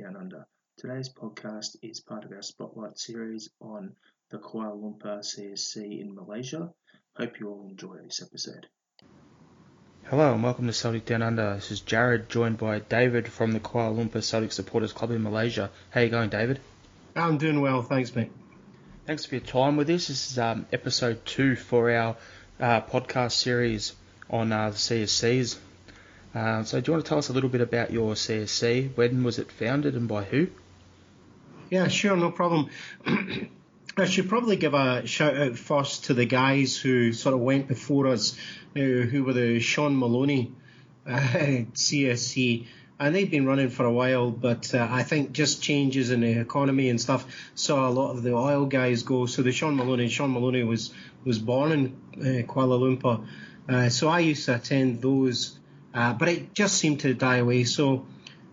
Jared from Celtic Down Under. Today's podcast is part of our Spotlight series on the Kuala Lumpur CSC in Malaysia. Hope you all enjoy this episode. Hello and welcome to Celtic Down Under. This is Jared, joined by David from the Kuala Lumpur Celtic Supporters Club in Malaysia. How are you going, David? I'm doing well, thanks, mate. Thanks for your time with us. This is um, episode two for our uh, podcast series on uh, the CSCs. Uh, so, do you want to tell us a little bit about your CSC? When was it founded and by who? Yeah, sure, no problem. I should probably give a shout out first to the guys who sort of went before us, uh, who were the Shaun Maloney uh, CSC. And they've been running for a while, but uh, I think just changes in the economy and stuff saw a lot of the oil guys go. So the Shaun Maloney, Shaun Maloney was was born in uh, Kuala Lumpur, uh, so I used to attend those uh, but it just seemed to die away. So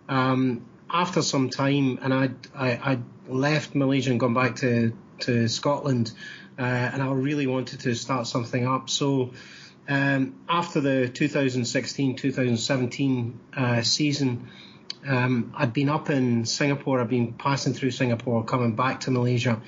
um, after some time, and I, I, I left Malaysia and gone back to to Scotland, uh, and I really wanted to start something up. So um, after the 2016-2017 uh, season, um, I'd been up in Singapore. I'd been passing through Singapore, coming back to Malaysia.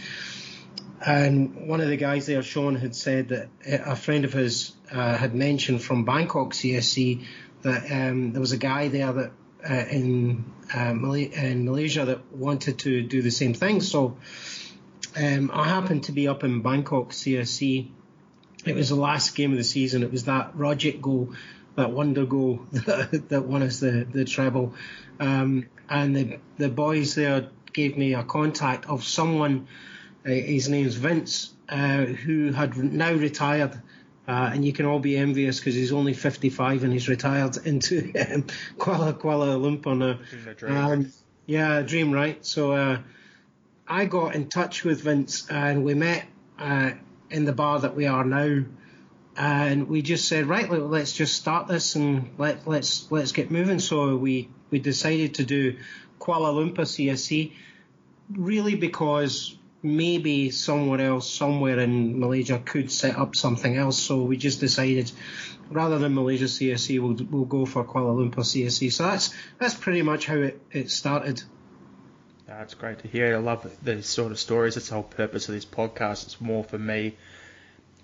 And one of the guys there, Sean, had said that a friend of his uh, had mentioned from Bangkok CSC that um, there was a guy there that uh, in uh, Malay- in Malaysia that wanted to do the same thing. So um, I happened to be up in Bangkok CSC. It was the last game of the season. It was that Rogic goal, that wonder goal that won us the the treble. Um, and the the boys there gave me a contact of someone. Uh, his name's Vince, uh, who had now retired uh, and you can all be envious because he's only 55 and he's retired into um, Kuala Kuala Lumpur now. Um, yeah, dream, right? So uh, I got in touch with Vince and we met uh, in the bar that we are now, and we just said, right, let's just start this and let let's let's get moving. So we we decided to do Kuala Lumpur CSC, really because maybe somewhere else, somewhere in Malaysia, could set up something else. So we just decided, rather than Malaysia CSC, we'll we'll go for Kuala Lumpur CSC. So that's that's pretty much how it, it started. That's great to hear. I love these sort of stories. That's the whole purpose of this podcast. It's more for me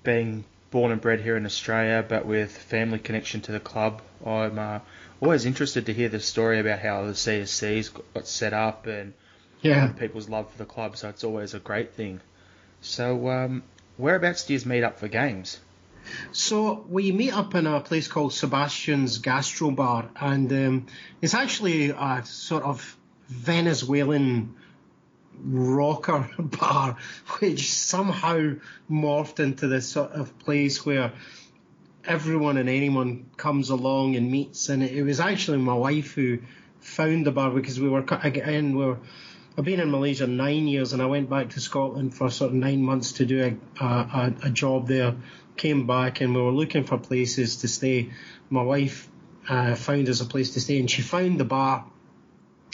being born and bred here in Australia, but with family connection to the club. I'm uh, always interested to hear the story about how the CSCs got set up and yeah. people's love for the club, so it's always a great thing. So, um, whereabouts do you meet up for games? So we meet up in a place called Sebastian's Gastro Bar, and um, it's actually a sort of Venezuelan rocker bar, which somehow morphed into this sort of place where everyone and anyone comes along and meets. And it was actually my wife who found the bar because we were again we were I've been in Malaysia nine years, and I went back to Scotland for sort of nine months to do a, a, a job there. Came back, and we were looking for places to stay. My wife uh, found us a place to stay, and she found the bar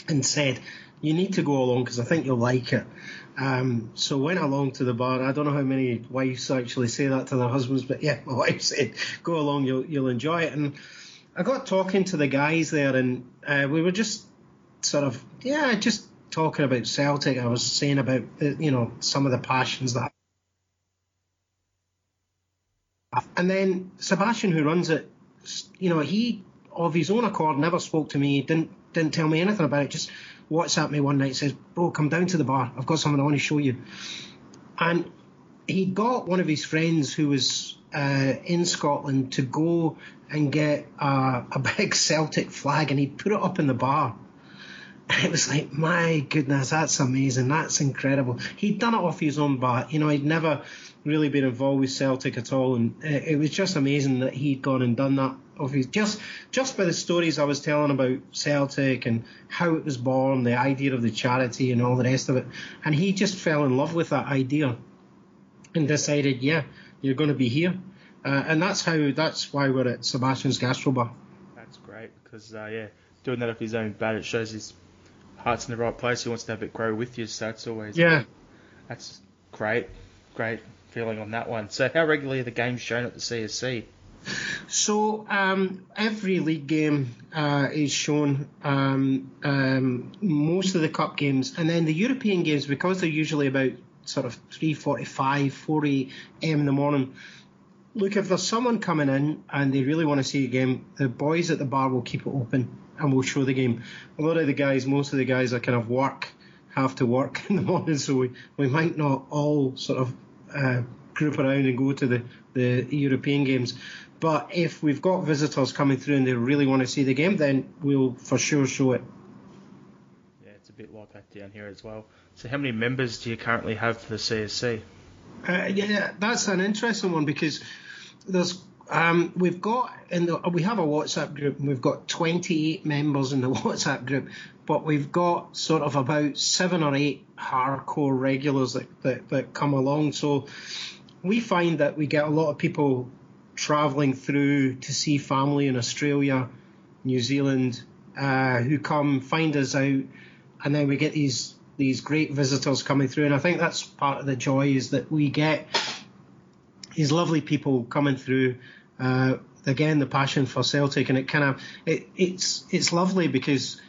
and said, "You need to go along because I think you'll like it." Um, so went along to the bar. I don't know how many wives actually say that to their husbands, but yeah, my wife said, "Go along, you'll you'll enjoy it." And I got talking to the guys there, and uh, we were just sort of yeah, just talking about Celtic, I was saying about you know some of the passions that. And then Sebastian, who runs it, you know, he of his own accord never spoke to me, didn't didn't tell me anything about it. Just WhatsApp me one night, says, "Bro, come down to the bar. I've got something I want to show you." And he got one of his friends who was uh, in Scotland to go and get uh, a big Celtic flag, and he put it up in the bar it was like, my goodness, that's amazing. That's incredible. He'd done it off his own bat. You know, he'd never really been involved with Celtic at all, and it was just amazing that he'd gone and done that. Of his, just just by the stories I was telling about Celtic and how it was born, the idea of the charity and all the rest of it, and he just fell in love with that idea, and decided, yeah, you're going to be here, uh, and that's how that's why we're at Sebastian's Gastrobar. That's great because uh, yeah, doing that off his own bat, it shows his heart's in the right place. He wants to have it grow with you. So that's always yeah. That's great, great feeling on that one. So how regularly are the games shown at the CSC? So um, every league game uh, is shown, um, um, most of the cup games, and then the European games because they're usually about sort of 3:45, 4 a.m. in the morning. Look, if there's someone coming in and they really want to see a game, the boys at the bar will keep it open and we'll show the game. A lot of the guys, most of the guys, are kind of work, have to work in the morning, so we, we might not all sort of uh, group around and go to the, the European games. But if we've got visitors coming through and they really want to see the game, then we'll for sure show it. Yeah, it's a bit like that down here as well. So, how many members do you currently have for the CSC? Uh, yeah, that's an interesting one because there's um, we've got in the we have a WhatsApp group and we've got 28 members in the WhatsApp group, but we've got sort of about seven or eight hardcore regulars that, that, that come along. So we find that we get a lot of people travelling through to see family in Australia, New Zealand, uh, who come find us out, and then we get these these great visitors coming through. And I think that's part of the joy is that we get these lovely people coming through. Uh, again, the passion for Celtic, and it kind of it, it's it's lovely because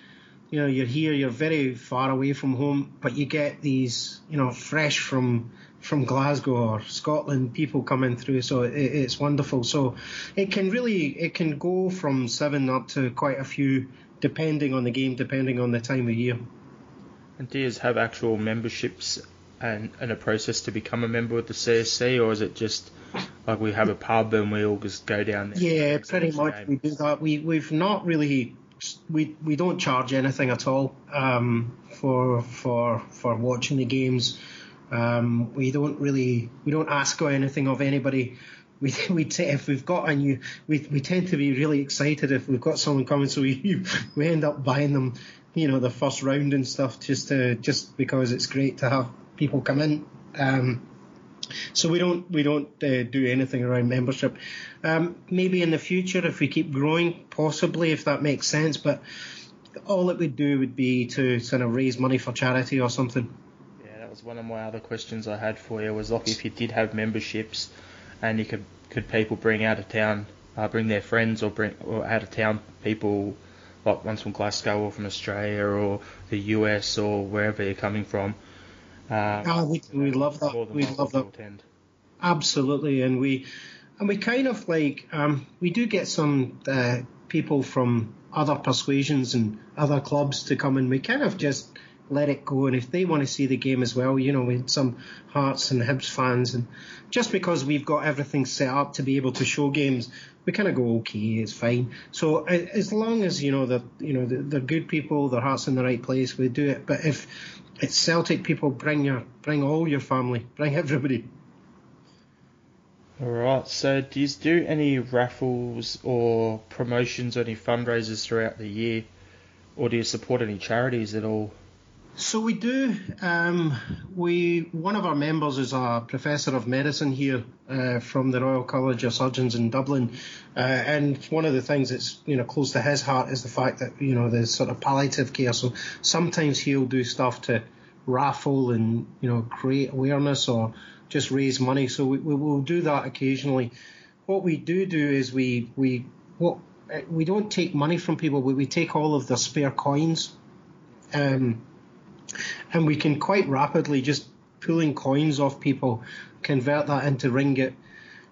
you know you're here, you're very far away from home, but you get these you know fresh from from Glasgow or Scotland people coming through, so it, it's wonderful. So it can really it can go from seven up to quite a few, depending on the game, depending on the time of year. And do you have actual memberships and, and a process to become a member of the CSC, or is it just like we have a pub and we all just go down there? Yeah, pretty much game? we do that. We we've not really we we don't charge anything at all um, for for for watching the games. Um, we don't really we don't ask or anything of anybody. We we t- if we've got a new we we tend to be really excited if we've got someone coming, so we we end up buying them, you know, the first round and stuff just to just because it's great to have people come in. Um, so we don't we don't uh, do anything around membership. Um, maybe in the future, if we keep growing, possibly if that makes sense. But all it would do would be to sort of raise money for charity or something Yeah, that was one of my other questions I had for you. Was like if you did have memberships, and you could could people bring out of town, uh, bring their friends or bring or out of town people, like ones from Glasgow or from Australia or the US or wherever you're coming from. Uh, oh, we we love that. We love that. Absolutely, and we and we kind of like um, we do get some uh, people from other persuasions and other clubs to come and we kind of just let it go. And if they want to see the game as well, you know, we with some Hearts and Hibs fans, and just because we've got everything set up to be able to show games, we kind of go, okay, it's fine. So as long as you know that you know they're good people, their hearts in the right place, we do it. But if it's Celtic people, bring your bring all your family, bring everybody. All right. So, do you do any raffles or promotions or any fundraisers throughout the year, or do you support any charities at all? So we do. Um, we one of our members is a professor of medicine here uh, from the Royal College of Surgeons in Dublin, uh, and one of the things that's you know close to his heart is the fact that you know the sort of palliative care. So sometimes he'll do stuff to raffle and you know create awareness or just raise money. So we, we will do that occasionally. What we do do is we we what we don't take money from people, but we take all of their spare coins. Um, and we can quite rapidly just pulling coins off people convert that into ringgit.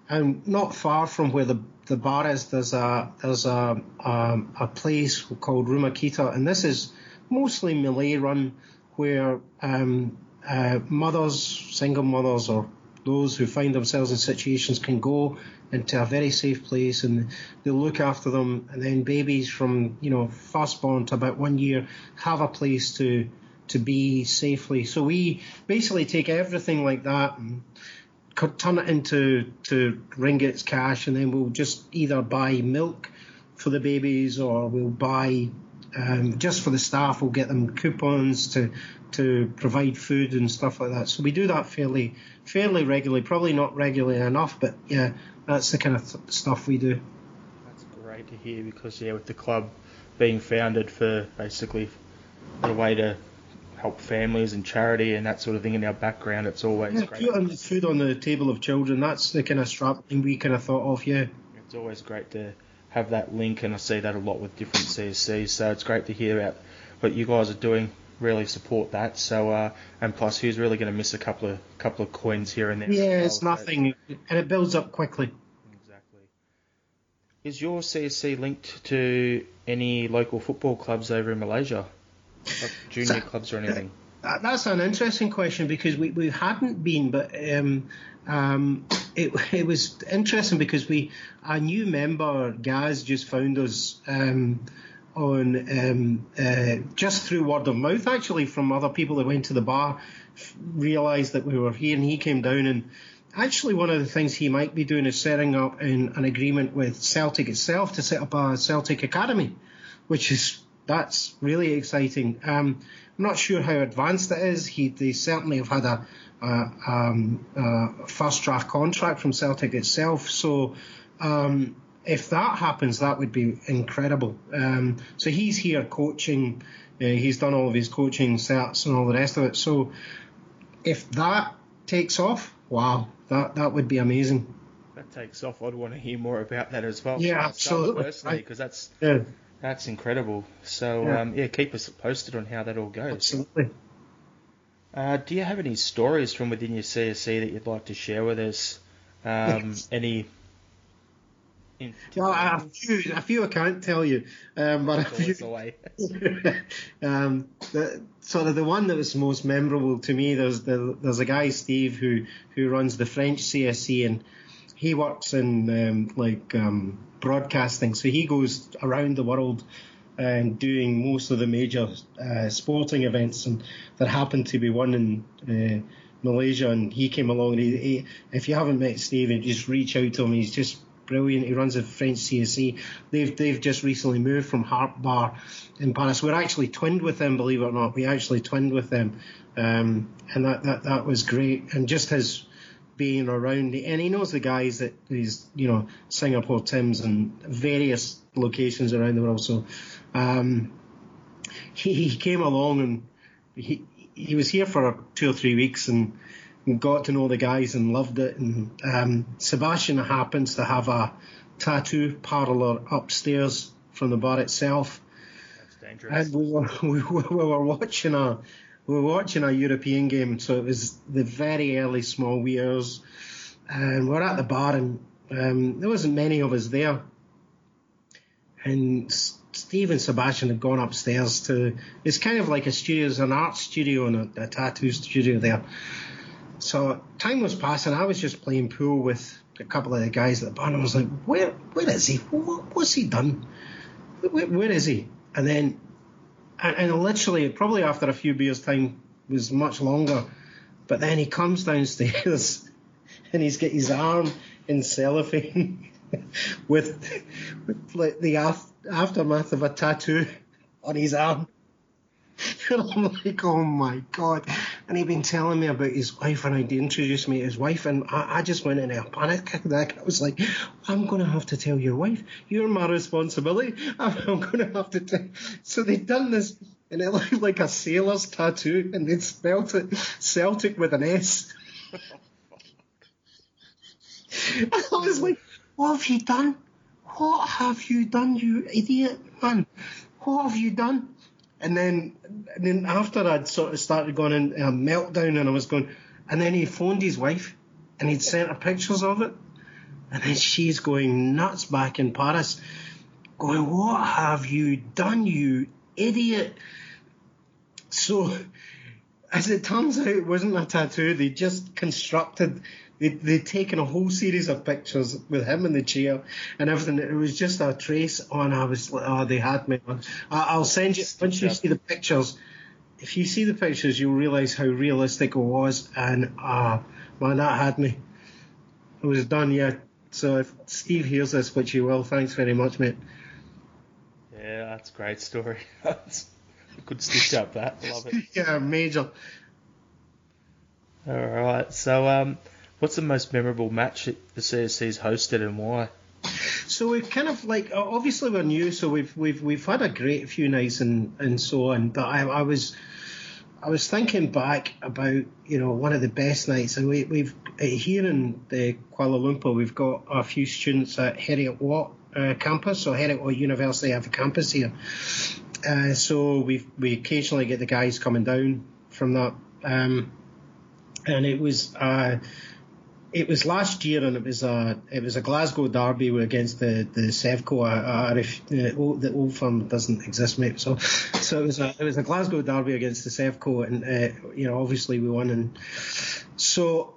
And not far from where the the bar is, there's a there's a um, a place called Rumakita, and this is mostly Malay run, where um, uh, mothers, single mothers, or those who find themselves in situations can go into a very safe place and they'll look after them and then babies from you know firstborn to about one year have a place to to be safely. So we basically take everything like that and turn it into to ringgits cash, and then we'll just either buy milk for the babies or we'll buy um, just for the staff. We'll get them coupons to to provide food and stuff like that. So we do that fairly fairly regularly. Probably not regularly enough, but yeah, that's the kind of th- stuff we do. That's great to hear because yeah, with the club being founded for basically a way to help families and charity and that sort of thing in our background, it's always yeah, great. Putting food on the table of children, that's the kind of strap thing we kind of thought of, yeah. It's always great to have that link, and I see that a lot with different CSCs. So it's great to hear about what you guys are doing. Really support that. So uh, and plus, who's really going to miss a couple of couple of coins here and there? Yeah, it's nothing, and it builds up quickly. Exactly. Is your CSC linked to any local football clubs over in Malaysia, like junior so, clubs or anything? That's an interesting question because we, we hadn't been, but um, um, it, it was interesting because we a new member Gaz just found us um, on um, uh, just through word of mouth actually from other people that went to the bar realised that we were here and he came down and actually one of the things he might be doing is setting up an, an agreement with Celtic itself to set up a Celtic academy, which is that's really exciting. Um, I'm not sure how advanced it is. He, they certainly have had a, a, um, a first draft contract from Celtic itself. So um, if that happens, that would be incredible. Um, so he's here coaching. Uh, he's done all of his coaching sets and all the rest of it. So if that takes off, wow, that that would be amazing. That takes off. I'd want to hear more about that as well. Yeah, absolutely. Personally, because that's yeah. That's incredible. So yeah. Um, yeah, keep us posted on how that all goes. Absolutely. Uh, do you have any stories from within your CSC that you'd like to share with us? Um. Any yeah, a few, a few I can't tell you, um, but a few. um, the, sort of the one that was most memorable to me. There's the, there's a guy Steve who who runs the French CSC and he works in um, like um, broadcasting, so he goes around the world and doing most of the major uh, sporting events and that happened to be one in. Uh, Malaysia, and he came along. And he, he, if you haven't met Steve, just reach out to him. He's just brilliant. He runs a French CSC. They've they've just recently moved from Harp Bar in Paris. We're actually twinned with them, believe it or not. We actually twinned with them, um, and that, that that was great. And just his being around, and he knows the guys that he's you know Singapore Tims and various locations around the world. So um, he he came along and he he was here for two or three weeks and got to know the guys and loved it. And um, Sebastian happens to have a tattoo parlor upstairs from the bar itself. That's dangerous. And we were, we, we were watching a we were watching a European game, so it was the very early small wee hours, and we're at the bar, and um, there wasn't many of us there. And Steve and Sebastian had gone upstairs to. It's kind of like a studio, it's an art studio and a, a tattoo studio there. So time was passing. I was just playing pool with a couple of the guys at the bar, and I was like, "Where, where is he? What, what's he done? Where, where is he?" And then, and, and literally, probably after a few beers, time was much longer. But then he comes downstairs, and he's got his arm in cellophane with, with like the aftermath of a tattoo on his arm. And I'm like, oh my god. And he'd been telling me about his wife, and he'd introduced me to his wife, and I, I just went in a panic attack. I was like, I'm going to have to tell your wife. You're my responsibility. I'm, I'm going to have to tell. So they'd done this, and it looked like a sailor's tattoo, and they'd spelt it Celtic with an S. I was like, what have you done? What have you done, you idiot, man? What have you done? And then, and then after I'd sort of started going in a meltdown and I was going, and then he phoned his wife and he'd sent her pictures of it. And then she's going nuts back in Paris, going, What have you done, you idiot? So, as it turns out, it wasn't a tattoo. They just constructed they, they'd taken a whole series of pictures with him in the chair and everything. It was just a trace on. I was like, oh, they had me. I, will send you once you see the pictures. If you see the pictures, you'll realise how realistic it was, and ah, uh, man, that had me. It was done, yeah. So if Steve hears this, which he will, thanks very much, mate. Yeah, that's a great story. good stitch up that. Love it. yeah, major. All right, so um, What's the most memorable match the CSC's hosted and why? So we've kind of like obviously we're new, so we've we've we've had a great few nights and and so on. But I, I was I was thinking back about you know one of the best nights, and we, we've uh, here in the Kuala Lumpur, we've got a few students at Heriot Watt uh, campus, so Heriot Watt University have a campus here. Uh, so we we occasionally get the guys coming down from that, um, and it was uh, it was last year, and it was a it was a Glasgow derby against the the Sevco. Uh, the old, the old firm doesn't exist, mate. So so it was a it was a Glasgow derby against the Sevco, and uh, you know obviously we won. And so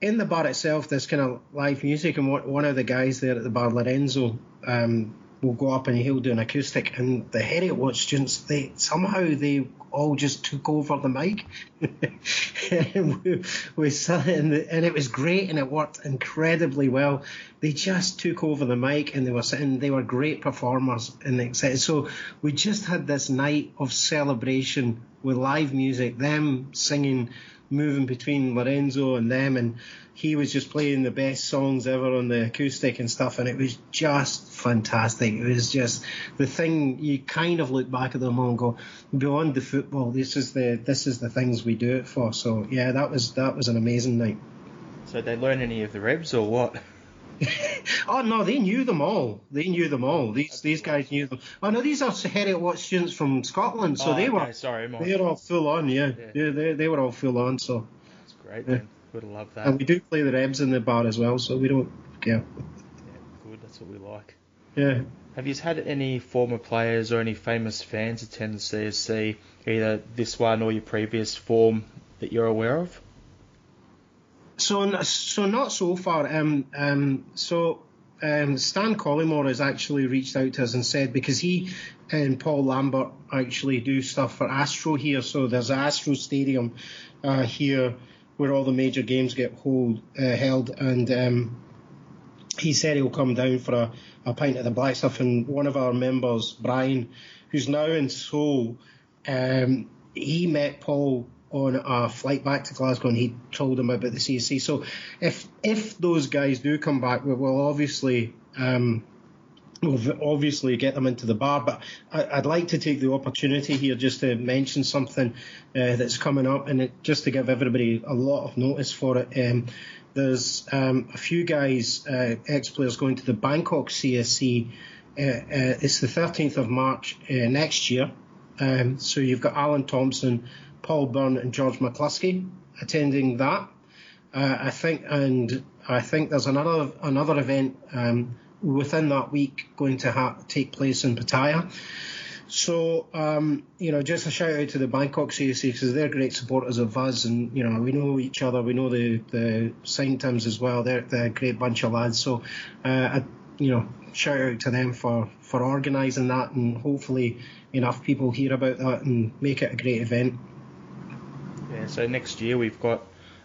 in the bar itself, there's kind of live music, and one of the guys there at the bar, Lorenzo, um, will go up and he'll do an acoustic. And the Heriot Watt students, they somehow they all just took over the mic. and we, we and, and it was great and it worked incredibly well. They just took over the mic and they were sitting, they were great performers and. So we just had this night of celebration with live music, them singing, moving between Lorenzo and them and he was just playing the best songs ever on the acoustic and stuff, and it was just fantastic. It was just the thing you kind of look back at them and go, beyond the football, this is the this is the things we do it for. So yeah, that was that was an amazing night. So they learn any of the rebs or what? oh no, they knew them all. They knew them all. These these guys knew them. Oh no, these are Heriot Watt students from Scotland, so oh, they okay, were sorry, they were all full on. Yeah, yeah, yeah they, they were all full on. So that's great. Then. Would loved that. And we do play the Rebs in the bar as well, so we don't care. Yeah, good. That's what we like. Yeah. Have you had any former players or any famous fans attend the CSC, either this one or your previous form that you're aware of? So, so not so far. Um, um, so um, Stan Collymore has actually reached out to us and said because he and Paul Lambert actually do stuff for Astro here. So there's Astro Stadium uh, here where all the major games get hold, uh, held, and um, he said he'll come down for a, a pint of the black stuff. And one of our members, Brian, who's now in Seoul, um, he met Paul on a flight back to Glasgow, and he told him about the CSC. So if if those guys do come back, we will obviously. Um, we'll obviously get them into the bar, but I, would like to take the opportunity here just to mention something uh, that's coming up, and it, just to give everybody a lot of notice for it. Um, there's um, a few guys, uh, ex-players, going to the Bangkok CSC. Uh, uh, it's the 13th of March uh, next year. Um, so you've got Alan Thompson, Paul Byrne, and George McCluskey attending that. Uh, I think, and I think there's another another event. Um, within that week going to ha- take place in Pattaya. So, um, you know, just a shout out to the Bangkok CSC because they're great supporters of us, and you know, we know each other. We know the the Saintums as well. They're, they're a great bunch of lads. So, uh, I, you know, shout out to them for for organising that, and hopefully enough people hear about that and make it a great event. So next year we've got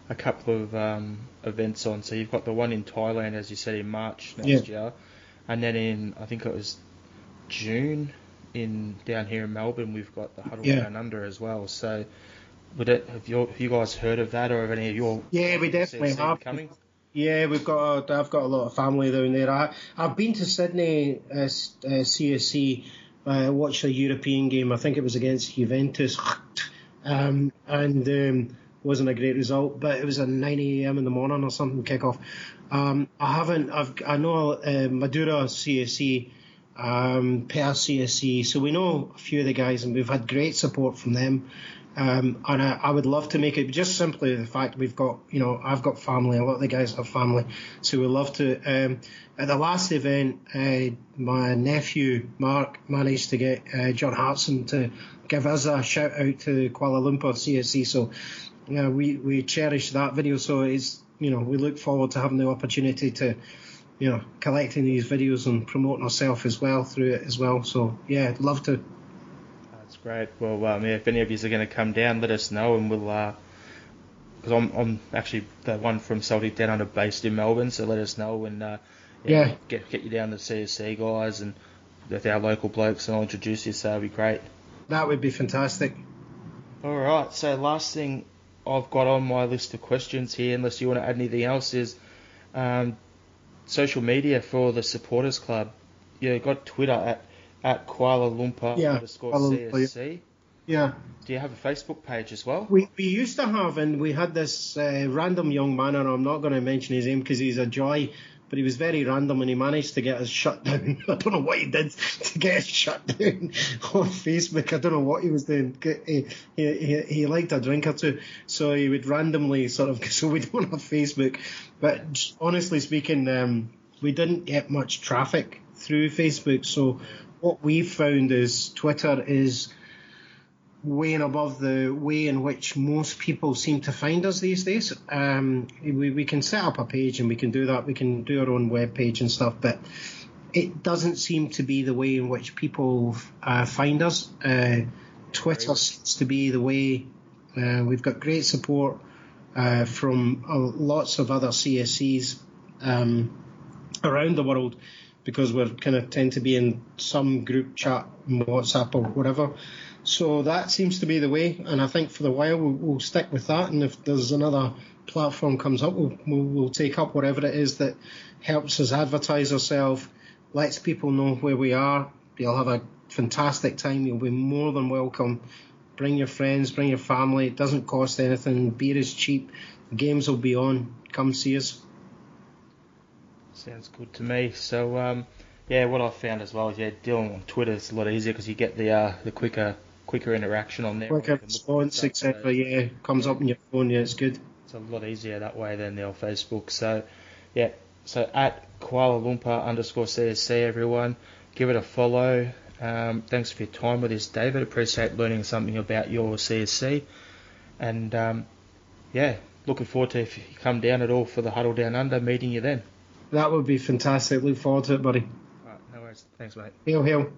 a couple of um, events on. So you've got the one in Thailand, as you said, in March next yeah. year and then in I think it was June in down here in Melbourne, we've got the Huddle yeah. Down Under as well. So, would it have you, have you guys heard of that, or have any of your yeah, we definitely have coming? Yeah, we've got. A, I've got a lot of family down there. I I've been to Sydney uh, uh, CSC. Uh, watched a European game. I think it was against Juventus, um, and um, wasn't a great result. But it was a 9 a.m. in the morning or something kickoff. Um, I haven't. I've, I know uh, Mandurah CSC, um, Perth CSC, so we know a few of the guys, and we've had great support from them. Um, and I, I, would love to make it just simply the fact we've got, you know, I've got family, a lot of the guys have family, so we love to. Um, at the last event, uh, my nephew Mark managed to get uh, John Hartson to give us a shout out to Kuala Lumpur CSC, so uh, we we cherish that video. So it's you know, we look forward to having the opportunity to, you know, collecting these videos and promoting ourselves as well through it as well. So yeah, I'd love to. Great. Well, um, yeah, if any of you are going to come down, let us know and we'll. because uh, I'm, I'm actually the one from Celtic Down Under based in Melbourne, so let us know and uh, yeah, yeah, get get you down to CSC guys and with our local blokes and I'll introduce you. So that'd be great. That would be fantastic. All right. So last thing I've got on my list of questions here, unless you want to add anything else, is um, social media for the supporters club. You got Twitter at at Kuala Lumpur yeah, underscore CSC. Yeah. Do you have a Facebook page as well? We, we used to have, and we had this uh, random young man, and I'm not going to mention his name because he's a joy, but he was very random and he managed to get us shut down. I don't know what he did to get us shut down on Facebook. I don't know what he was doing. He, he, he, he liked a drink or two, so he would randomly sort of, so we don't have Facebook. But honestly speaking, um, we didn't get much traffic through Facebook, so what we've found is Twitter is way and above the way in which most people seem to find us these days. Um, we, we can set up a page and we can do that. We can do our own web page and stuff, but it doesn't seem to be the way in which people uh, find us. Uh, Twitter seems to be the way. Uh, we've got great support uh, from uh, lots of other CSCs um, around the world because we're kind of tend to be in some group chat, WhatsApp or whatever. So that seems to be the way, and I think for the while we'll, we'll stick with that. And if there's another platform comes up, we'll, we'll, we'll take up whatever it is that helps us advertise ourselves, lets people know where we are. You'll have a fantastic time. You'll be more than welcome. Bring your friends, bring your family. It doesn't cost anything. Beer is cheap. Games will be on. Come see us. Sounds good to me. So, um, yeah, what I've found as well is yeah, dealing on Twitter is a lot easier because you get the uh, the quicker quicker interaction on there. Quicker response, etc. Yeah, comes up on your phone. Yeah, it's good. It's a lot easier that way than the old Facebook. So, yeah. So at Kuala Lumpur underscore CSC, everyone, give it a follow. Um, thanks for your time with us, David. Appreciate learning something about your CSC, and um, yeah, looking forward to if you come down at all for the Huddle Down Under, meeting you then. That would be fantastic. Look forward to it, buddy. Right, no worries. Thanks, mate. Hail, hail.